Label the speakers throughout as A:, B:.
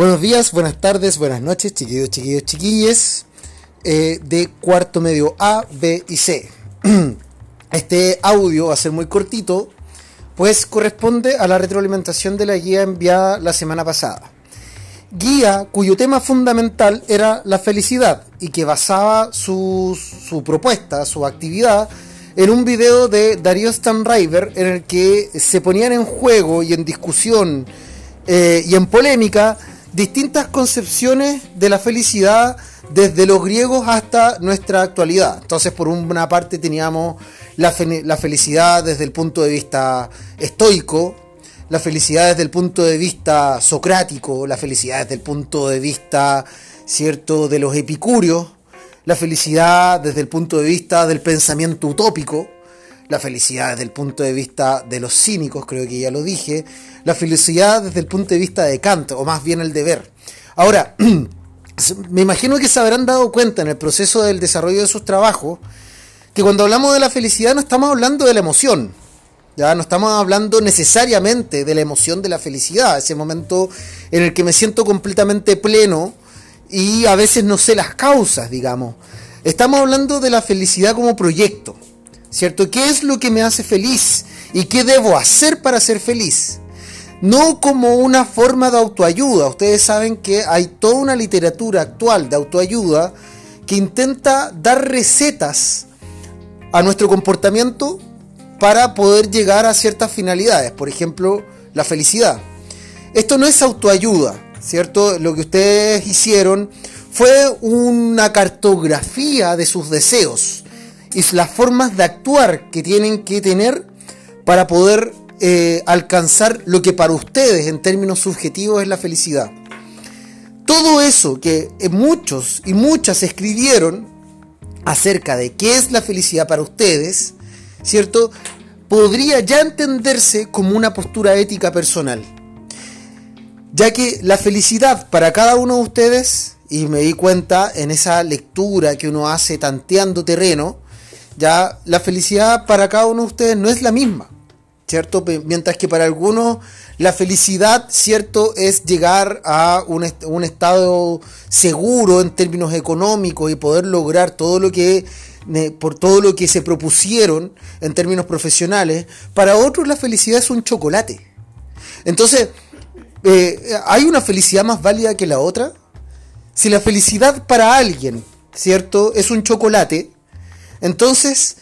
A: Buenos días, buenas tardes, buenas noches, chiquillos, chiquillos, chiquilles eh, de cuarto medio A, B y C. Este audio va a ser muy cortito, pues corresponde a la retroalimentación de la guía enviada la semana pasada. Guía cuyo tema fundamental era la felicidad y que basaba su, su propuesta, su actividad, en un video de Darío Stanriver en el que se ponían en juego y en discusión eh, y en polémica distintas concepciones de la felicidad desde los griegos hasta nuestra actualidad. Entonces, por una parte teníamos la, la, felicidad desde el punto de vista estoico, la felicidad desde el punto de vista socrático, la felicidad desde el punto de vista, cierto, de los epicúreos, la felicidad desde el punto de vista del pensamiento utópico, la felicidad desde el punto de vista de los cínicos, creo que ya lo dije, la felicidad desde el punto de vista de Kant, o más bien el deber. Ahora, me imagino que se habrán dado cuenta en el proceso del desarrollo de sus trabajos que cuando hablamos de la felicidad no estamos hablando de la emoción, ya no estamos hablando necesariamente de la emoción de la felicidad, ese momento en el que me siento completamente pleno y a veces no sé las causas, digamos. Estamos hablando de la felicidad como proyecto, ¿cierto? ¿Qué es lo que me hace feliz y qué debo hacer para ser feliz? No como una forma de autoayuda. Ustedes saben que hay toda una literatura actual de autoayuda que intenta dar recetas a nuestro comportamiento para poder llegar a ciertas finalidades. Por ejemplo, la felicidad. Esto no es autoayuda, ¿cierto? Lo que ustedes hicieron fue una cartografía de sus deseos y las formas de actuar que tienen que tener para poder eh, alcanzar lo que para ustedes en términos subjetivos es la felicidad. Todo eso que muchos y muchas escribieron acerca de qué es la felicidad para ustedes, ¿cierto? Podría ya entenderse como una postura ética personal ya que la felicidad para cada uno de ustedes, y me di cuenta en esa lectura que uno hace tanteando terreno, ya la felicidad para cada uno de ustedes no es la misma, ¿cierto? Mientras que para algunos la felicidad, ¿cierto?, es llegar a un, un estado seguro en términos económicos y poder lograr todo lo que por todo lo que se propusieron en términos profesionales, para otros la felicidad es un chocolate. Entonces, eh, ¿hay una felicidad más válida que la otra? Si la felicidad para alguien, ¿cierto? Es un chocolate, entonces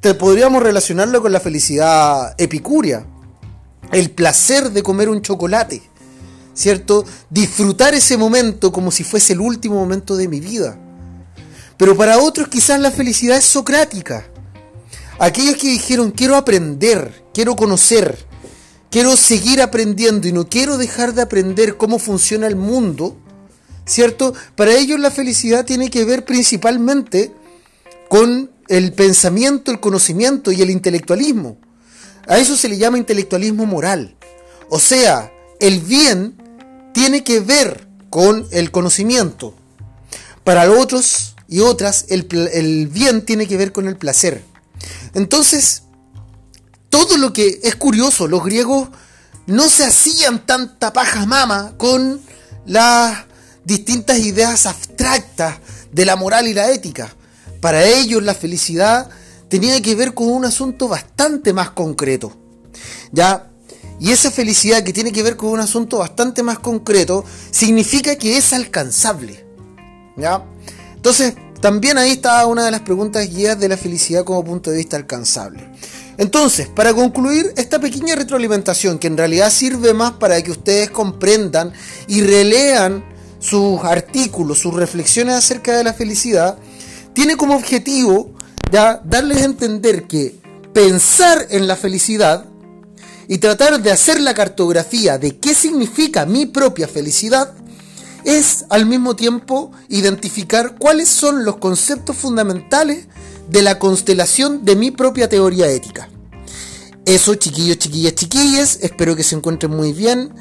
A: te podríamos relacionarlo con la felicidad epicúrea, el placer de comer un chocolate, ¿cierto? Disfrutar ese momento como si fuese el último momento de mi vida. Pero para otros quizás la felicidad es socrática. Aquellos que dijeron quiero aprender, quiero conocer, quiero seguir aprendiendo y no quiero dejar de aprender cómo funciona el mundo, ¿cierto? Para ellos la felicidad tiene que ver principalmente con el pensamiento, el conocimiento y el intelectualismo. A eso se le llama intelectualismo moral. O sea, el bien tiene que ver con el conocimiento. Para otros y otras, el, el bien tiene que ver con el placer. Entonces, todo lo que es curioso, los griegos no se hacían tanta paja mama con las distintas ideas abstractas de la moral y la ética. Para ellos la felicidad tenía que ver con un asunto bastante más concreto. ¿Ya? Y esa felicidad que tiene que ver con un asunto bastante más concreto significa que es alcanzable. ¿Ya? Entonces, también ahí está una de las preguntas guías de la felicidad como punto de vista alcanzable. Entonces, para concluir esta pequeña retroalimentación, que en realidad sirve más para que ustedes comprendan y relean sus artículos, sus reflexiones acerca de la felicidad, tiene como objetivo ya darles a entender que pensar en la felicidad y tratar de hacer la cartografía de qué significa mi propia felicidad es al mismo tiempo identificar cuáles son los conceptos fundamentales de la constelación de mi propia teoría ética. Eso, chiquillos, chiquillas, chiquillas, espero que se encuentren muy bien.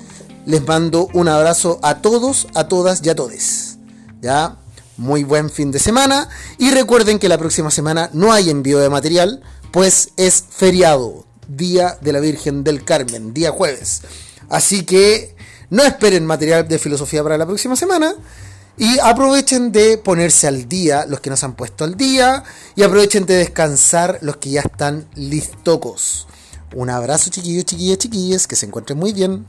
A: Les mando un abrazo a todos, a todas y a todes. Ya, muy buen fin de semana. Y recuerden que la próxima semana no hay envío de material, pues es feriado, Día de la Virgen del Carmen, día jueves. Así que No esperen material de filosofía para la próxima semana. Y aprovechen de ponerse al día los que no se han puesto al día. Y aprovechen de descansar los que ya están listocos. Un abrazo chiquillos, chiquillas, chiquillas. Que se encuentren muy bien.